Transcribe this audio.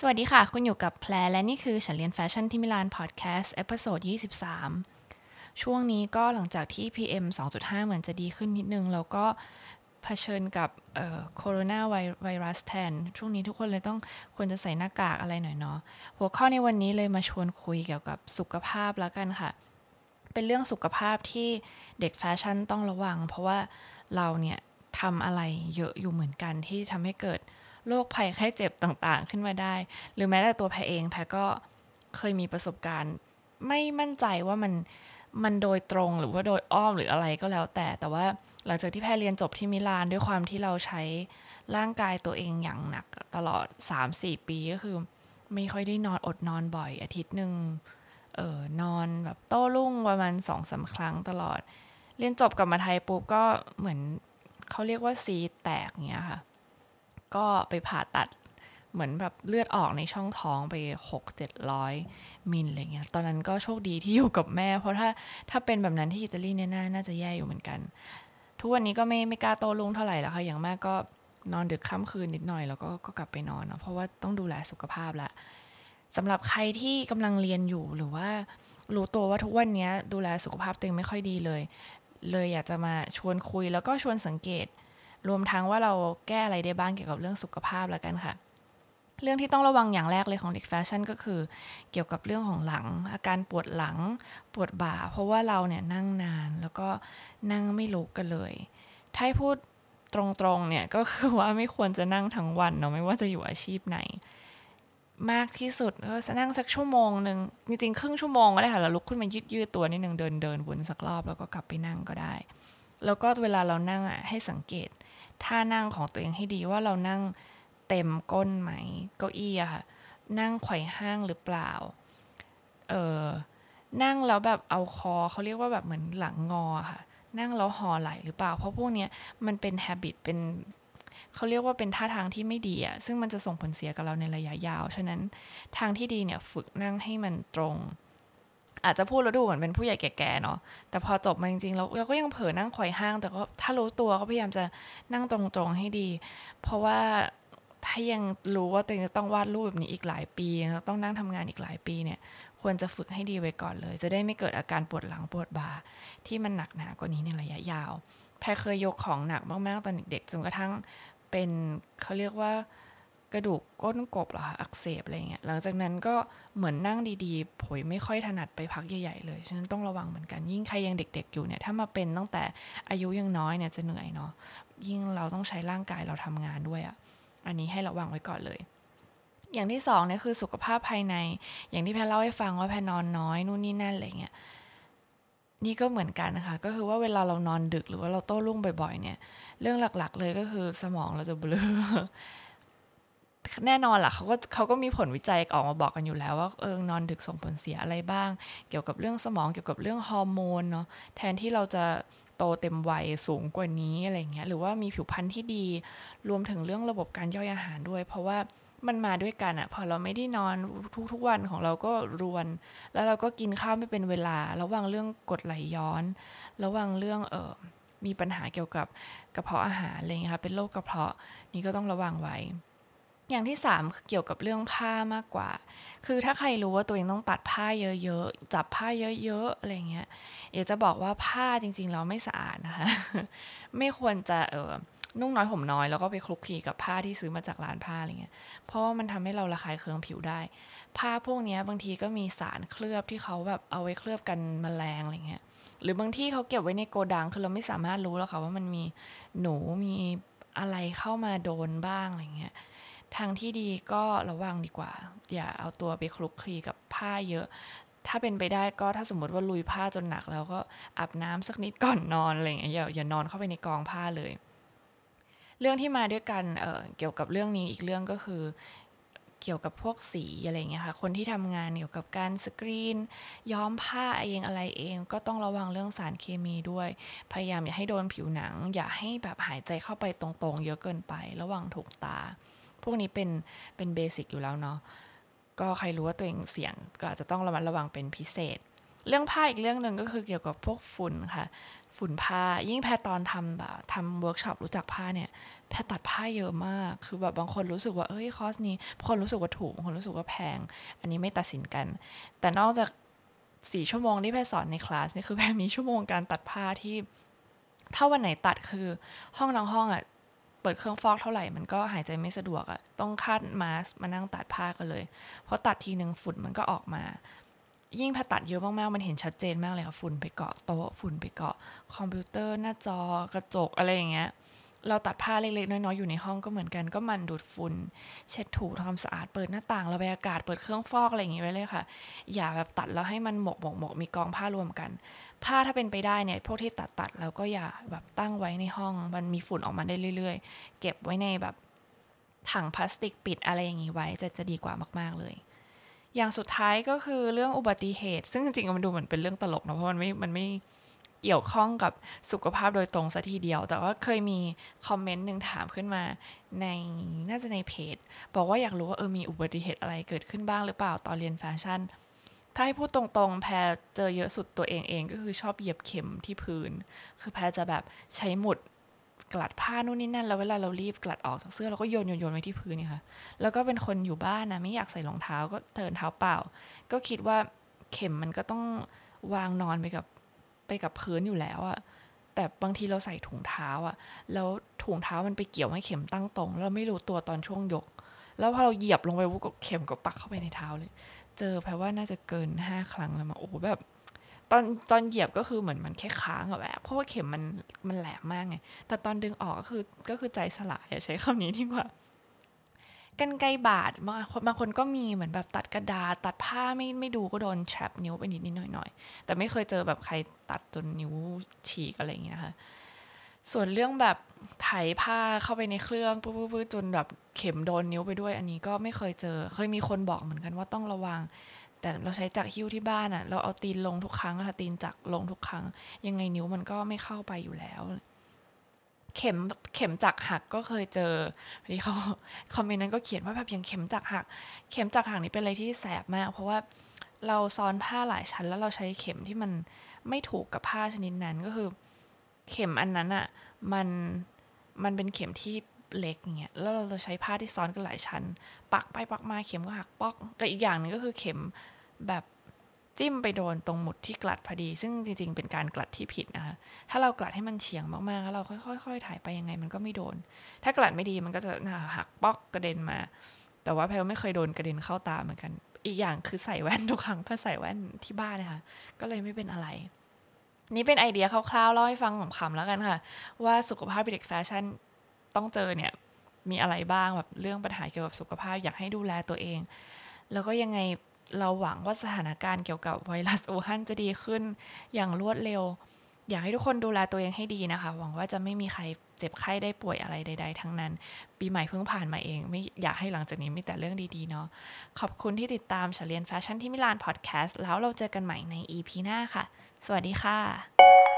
สวัสดีค่ะ คุณอยู่กับแพรและนี่คือฉันเรียนแฟชั่นที่มิลานพอดแคสต์ episode 23 ช่วงนี้ก็หลังจากที่ PM 2.5 เหมือนจะดีขึ้นนิดนึง แล้วก็เผชิญกับโคโรนาไวรัสแทน ช่วงนี้ทุกคนเลยต้องควรจะใส่หน้ากากอะไรหน่อยเนาะหัวข้อในวันนี้เลยมาชวนคุยเกี่ยวกับสุขภาพแล้วกันค่ะ เป็นเรื่องสุขภาพที่เด็กแฟชั่นต้องระวัง เพราะว่าเราเนี่ยทำอะไรเยอะอยู่เหมือนกันที่ทำให้เกิด โรคภัยไข้เจ็บต่างๆ ขึ้นมาได้ หรือแม้แต่ตัวแพเองแพก็เคยมีประสบการณ์ ไม่มั่นใจว่ามันมันโดยตรงหรือว่าโดยอ้อมหรืออะไรก็แล้วแต่ แต่ว่าหลังจากที่แพเรียนจบที่มิลานด้วยความที่เราใช้ร่างกายตัวเองอย่างหนักตลอด 3-4 ปีก็คือ ไม่ค่อยได้นอนอดนอนบ่อย อาทิตย์หนึ่งเออนอนแบบโต้รุ่งประมาณสองสาครั้งตลอด เรียนจบกลับมาไทยปุ๊บก็เหมือนเขาเรียกว่าซีแตกเงี้ยค่ะ ก็ไปผ่าตัดเหมือนแบบเลือดออกในช่องท้องไปหกเจ็ดร้อยมิลอะไรเงี้ย ตอนนั้นก็โชคดีที่อยู่กับแม่ เพราะถ้าถ้าเป็นแบบนั้นที่อิตาลีเนี่ยน่าจะแย่อยู่เหมือนกัน ทุกวันนี้ก็ไม่ไม่กล้าโตลุงเท่าไหร่แล้วค่ะ อย่างมากก็นอนดึกค่ำคืนนิดหน่อยแล้วก็ก็กลับไปนอนเนาะ เพราะว่าต้องดูแลสุขภาพละสำหรับใครที่กำลังเรียนอยู่หรือว่ารู้ตัวว่าทุกวันนี้ดูแลสุขภาพตัวเองไม่ค่อยดีเลย เลยอยากจะมาชวนคุยแล้วก็ชวนสังเกต รวมทั้งว่าเราแก้อะไรได้บ้างเกี่ยวกับเรื่องสุขภาพแล้วกันค่ะ เรื่องที่ต้องระวังอย่างแรกเลยของเด็กแฟชั่นก็คือ เกี่ยวกับเรื่องของหลัง อาการปวดหลังปวดบ่า เพราะว่าเราเนี่ยนั่งนานแล้วก็นั่งไม่ลุกกันเลย ถ้าพูดตรงๆเนี่ยก็คือว่าไม่ควรจะนั่งทั้งวันเนาะไม่ว่าจะอยู่อาชีพไหน มากที่สุดก็จะนั่งสักชั่วโมงหนึ่งจริงๆครึ่งชั่วโมงก็ได้ค่ะเราลุกขึ้นมายืดยืดตัวนิดหนึ่งเดินเดินวนสักรอบแล้วก็กลับไปนั่งก็ได้ แล้วก็เวลาเรานั่งอะให้สังเกตท่านั่งของตัวเองให้ดีว่าเรานั่งเต็มก้นไหมเก้าอี้อะค่ะ นั่งไขว่ห้างหรือเปล่า เออนั่งแล้วแบบเอาคอเขาเรียกว่าแบบเหมือนหลังงอค่ะ นั่งแล้วห่อไหลหรือเปล่า เพราะพวกเนี้ยมันเป็นฮบิตเป็นเขาเรียกว่าเป็นท่าทางที่ไม่ดีอะซึ่งมันจะส่งผลเสียกับเราในระยะยาว ฉะนั้นทางที่ดีเนี่ยฝึกนั่งให้มันตรง อาจจะพูดแล้วดูเหมือนเป็นผู้ใหญ่แก่ๆเนาะแต่พอจบมาจริงๆเราเราก็ยังเผลอนั่งคอยห้าง แต่ก็ถ้ารู้ตัวก็พยายามจะนั่งตรงๆให้ดี เพราะว่าถ้ายังรู้ว่าตัวเองจะต้องวาดรูปแบบนี้อีกหลายปีต้องนั่งทำงานอีกหลายปีเนี่ย ควรจะฝึกให้ดีไว้ก่อนเลย จะได้ไม่เกิดอาการปวดหลังปวดบ่าที่มันหนักหนากว่านี้ในระยะยาว แพรเคยยกของหนักมากๆตอนเด็กๆจนกระทั่งเป็นเขาเรียกว่า กระดูกก้นกบเหรอคะอักเสบอะไรเงี้ยหลังจากนั้นก็เหมือนนั่งดีๆผยไม่ค่อยถนัดไปพักใหญ่ๆเลยฉะนั้นต้องระวังเหมือนกัน ยิ่งใครยังเด็ก ๆ อยู่เนี่ยถ้ามาเป็นตั้งแต่อายุยังน้อยเนี่ยจะเหนื่อยเนาะยิ่งเราต้องใช้ร่างกายเราทำงานด้วยอะ่ะอันนี้ให้ระวังไว้ก่อนเลยอย่างที่สองเนี่ยคือสุขภาพภายใน อย่างที่แพรเล่าให้ฟังว่าแพรนอนน้อยนู่นนี่นั่นอะไรเงี้ยนี่ก็เหมือนกันนะคะ ก็คือว่าเวลาเรานอนดึกหรือว่าเราโต้รุ่งบ่อย ๆ เนี่ย เรื่องหลักๆเลยก็คือสมองเราจะเบลอ แน่นอนล่ะเขาก็เขาก็มีผลวิจัยออกมาบอกกันอยู่แล้วว่าเออนอนดึกส่งผลเสียอะไรบ้าง เกี่ยวกับเรื่องสมองเกี่ยวกับเรื่องฮอร์โมนเนาะแทนที่เราจะโตเต็มวัยสูงกว่านี้อะไรเงี้ยหรือว่ามีผิวพรรณที่ดี รวมถึงเรื่องระบบการย่อยอาหารด้วย เพราะว่ามันมาด้วยกันอะพอเราไม่ได้นอนทุกๆวันของเราก็รวน แล้วเราก็กินข้าวไม่เป็นเวลา ระวังเรื่องกดไหลย้อน ระวังเรื่องเออมีปัญหาเกี่ยวกับกระเพาะอาหารอะไรเงี้ยค่ะเป็นโรคกระเพาะนี่ก็ต้องระวังไว้ อย่างที่สามเกี่ยวกับเรื่องผ้ามากกว่า คือถ้าใครรู้ว่าตัวเองต้องตัดผ้าเยอะๆ จับผ้าเยอะๆ อะไรเงี้ยอยากจะบอกว่าผ้าจริงๆเราไม่สะอาดนะคะ ไม่ควรจะเออนุ่งน้อยห่มน้อยแล้วก็ไปคลุกคลีกับผ้าที่ซื้อมาจากร้านผ้าอะไรเงี้ย เพราะว่ามันทำให้เราระคายเคืองผิวได้ ผ้าพวกนี้บางทีก็มีสารเคลือบที่เขาแบบเอาไว้เคลือบกันมแมลงอะไรเงี้ย หรือบางที่เขาเก็บไว้ในโกดังคือเราไม่สามารถรู้แล้วค่ะว่ามันมีหนูมีอะไรเข้ามาโดนบ้างอะไรเงี้ย ทางที่ดีก็ระวังดีกว่า อย่าเอาตัวไปคลุกคลีกับผ้าเยอะ ถ้าเป็นไปได้ก็ถ้าสมมติว่าลุยผ้าจนหนัก แล้วก็อาบน้ำสักนิดก่อนนอนอะไรอย่างเงี้ยอย่าอย่านอนเข้าไปในกองผ้าเลย เรื่องที่มาด้วยกันเเกี่ยวกับเรื่องนี้อีกเรื่องก็คือเกี่ยวกับพวกสีอะไรเงี้ยค่ะ คนที่ทำงานเกี่ยวกับการสกรีน ย้อมผ้าเองอะไรเอง ก็ต้องระวังเรื่องสารเคมีด้วย พยายามอย่าให้โดนผิวหนัง อย่าให้แบบหายใจเข้าไปตรงๆ เยอะเกินไป ระวังถูกตา พวกนี้เป็นเป็นเบสิกอยู่แล้วเนาะก็ใครรู้ว่าตัวเองเสี่ยงก็อาจจะต้องระมัดระวังเป็นพิเศษ เรื่องผ้าอีกเรื่องหนึ่งก็คือเกี่ยวกับพวกฝุ่นค่ะ ฝุ่นผ้ายิ่งแพรตอนทำแบบทำเวิร์กช็อปรู้จักผ้าเนี่ยแพรตัดผ้าเยอะมาก คือแบบบางคนรู้สึกว่าเอ้ยคอร์สนี้บางคนรู้สึกว่าถูกบางคนรู้สึกว่าแพง อันนี้ไม่ตัดสินกัน แต่นอกจากสี่ชั่วโมงที่แพรสอนในคลาสนี่คือแพรมีชั่วโมงการตัดผ้าที่ถ้าวันไหนตัดคือห้องทั้งห้องอะ เปิดเครื่องฟอกเท่าไหร่มันก็หายใจไม่สะดวกอะ่ะ ต้องคาดมาสมานั่งตัดผ้ากันเลย เพราะตัดทีหนึ่งฝุ่นมันก็ออกมา ยิ่งพอตัดเยอะมากๆ มันเห็นชัดเจนมากเลยค่ะฝุ่นไปเกาะโต๊ะฝุ่นไปเกาะคอมพิวเตอร์หน้าจอกระจกอะไรอย่างเงี้ย เราตัดผ้าเล็กๆ น้อยๆ อยู่ในห้องก็เหมือนกันก็มันดูดฝุ่นเช็ดถูทำความสะอาดเปิดหน้าต่างระบายอากาศเปิดเครื่องฟอกอะไรอย่างงี้ไว้เลยค่ะ อย่าแบบตัดแล้วให้มันหมกหมกหมกมีกองผ้ารวมกัน ผ้าถ้าเป็นไปได้เนี่ยพวกที่ตัดตัดแล้วก็อย่าแบบตั้งไว้ในห้อง มันมีฝุ่นออกมาได้เรื่อย ๆ เก็บไว้ในแบบถังพลาสติกปิดอะไรอย่างงี้ไว้จะจะดีกว่ามากๆเลยอย่างสุดท้ายก็คือเรื่องอุบัติเหตุ ซึ่งจริงๆมันดูเหมือนเป็นเรื่องตลกนะเพราะมันไม่มันไม่ เกี่ยวข้องกับสุขภาพโดยตรงซะทีเดียว แต่ว่าเคยมีคอมเมนต์หนึ่งถามขึ้นมาในน่าจะในเพจ บอกว่าอยากรู้ว่าเออมีอุบัติเหตุอะไรเกิดขึ้นบ้างหรือเปล่าตอนเรียนแฟชั่น ถ้าให้พูดตรงๆ แพรเจอเยอะสุดตัวเองเองก็คือชอบเหยียบเข็มที่พื้น คือแพรจะแบบใช้หมุดกลัดผ้านู่นนี่นั่นแล้วเวลาเรารีบกลัดออกจากเสื้อเราก็โยนโยนโยนไว้ที่พื้นนี่ค่ะ แล้วก็เป็นคนอยู่บ้านนะไม่อยากใส่รองเท้าก็เดินเท้าเปล่า ก็คิดว่าเข็มมันก็ต้องวางนอนไปกับ ไปกับพื้นอยู่แล้วอะแต่บางทีเราใส่ถุงเท้าอะแล้วถุงเท้ามันไปเกี่ยวให้เข็มตั้งตรงเราไม่รู้ตัวตอนช่วงยก แล้วพอเราเหยียบลงไปวุกเข็มก็ปักเข้าไปในเท้าเลย เจอแปลว่าน่าจะเกินห้าครั้งแล้วมาโอ้แบบตอนตอนเหยียบก็คือเหมือนมันแค่ค้างอะแบบเพราะว่าเข็มมันมันแหลมมากไงแต่ตอนดึงออกก็คือก็คือใจสลายใช้คำนี้ดีกว่า กันไกบาดบางคนบางคนก็มีเหมือนแบบตัดกระดาษตัดผ้าไม่ไม่ดูก็โดนแฉบนิ้วไปนิดนิดหน่อยหน่อยแต่ไม่เคยเจอแบบใครตัดจนนิ้วฉีกอะไรอย่างเงี้ยค่ะส่วนเรื่องแบบไถผ้าเข้าไปในเครื่องปุ๊บจนแบบเข็มโดนนิ้วไปด้วย อันนี้ก็ไม่เคยเจอ เคยมีคนบอกเหมือนกันว่าต้องระวัง แต่เราใช้จักรหิ้วที่บ้านอะ่ะ เราเอาตีนลงทุกครั้งค่ะตีนจักรลงทุกครั้ง ยังไงนิ้วมันก็ไม่เข้าไปอยู่แล้ว เข็มเข็มจักหักก็เคยเจอที่เขาคอมเมนต์นั้นก็เขียนว่าแบบอย่างเข็มจักหัก เข็มจักหักนี่เป็นอะไรที่แสบมาก เพราะว่าเราซ้อนผ้าหลายชั้น แล้วเราใช้เข็มที่มันไม่ถูกกับผ้าชนิดนั้นก็คือ เข็มอันนั้นอะ่ะมันมันเป็นเข็มที่เล็กเงี้ยแล้วเราใช้ผ้าที่ซ้อนกันหลายชั้น ปักไปปักมาเข็มก็หักปอกแต่อีกอย่างนึงก็คือเข็มแบบ จิ้มไปโดนตรงหมุดที่กลัดพอดี ซึ่งจริง ๆ เป็นการกลัดที่ผิดนะคะ ถ้าเรากลัดให้มันเฉียงมากๆ แล้วเราค่อยๆ ถ่ายไปยังไงมันก็ไม่โดน ถ้ากลัดไม่ดีมันก็จะหักปอกกระเด็นมา แต่ว่าแพลไม่เคยโดนกระเด็นเข้าตาเหมือนกัน อีกอย่างคือใส่แว่นทุกครั้งถ้าใส่แว่นที่บ้านนะคะ ก็เลยไม่เป็นอะไร นี่เป็นไอเดียคร่าวๆเล่าให้ฟังขำๆแล้วกันค่ะ ว่าสุขภาพเด็กแฟชั่นต้องเจอเนี่ยมีอะไรบ้างแบบเรื่องปัญหาเกี่ยวกับสุขภาพอยากให้ดูแลตัวเอง แล้วก็ยังไง เราหวังว่าสถานการณ์เกี่ยวกับไวรัสอู่ฮั่นจะดีขึ้นอย่างรวดเร็ว อยากให้ทุกคนดูแลตัวเองให้ดีนะคะ หวังว่าจะไม่มีใครเจ็บไข้ได้ป่วยอะไรใด ๆ ทั้งนั้น ปีใหม่เพิ่งผ่านมาเอง ไม่อยากให้หลังจากนี้มีแต่เรื่องดีๆเนาะขอบคุณที่ติดตามเฉลียนแฟชั่นที่มิลานพอดแคสต์แล้วเราเจอกันใหม่ใน EP หน้าค่ะ สวัสดีค่ะ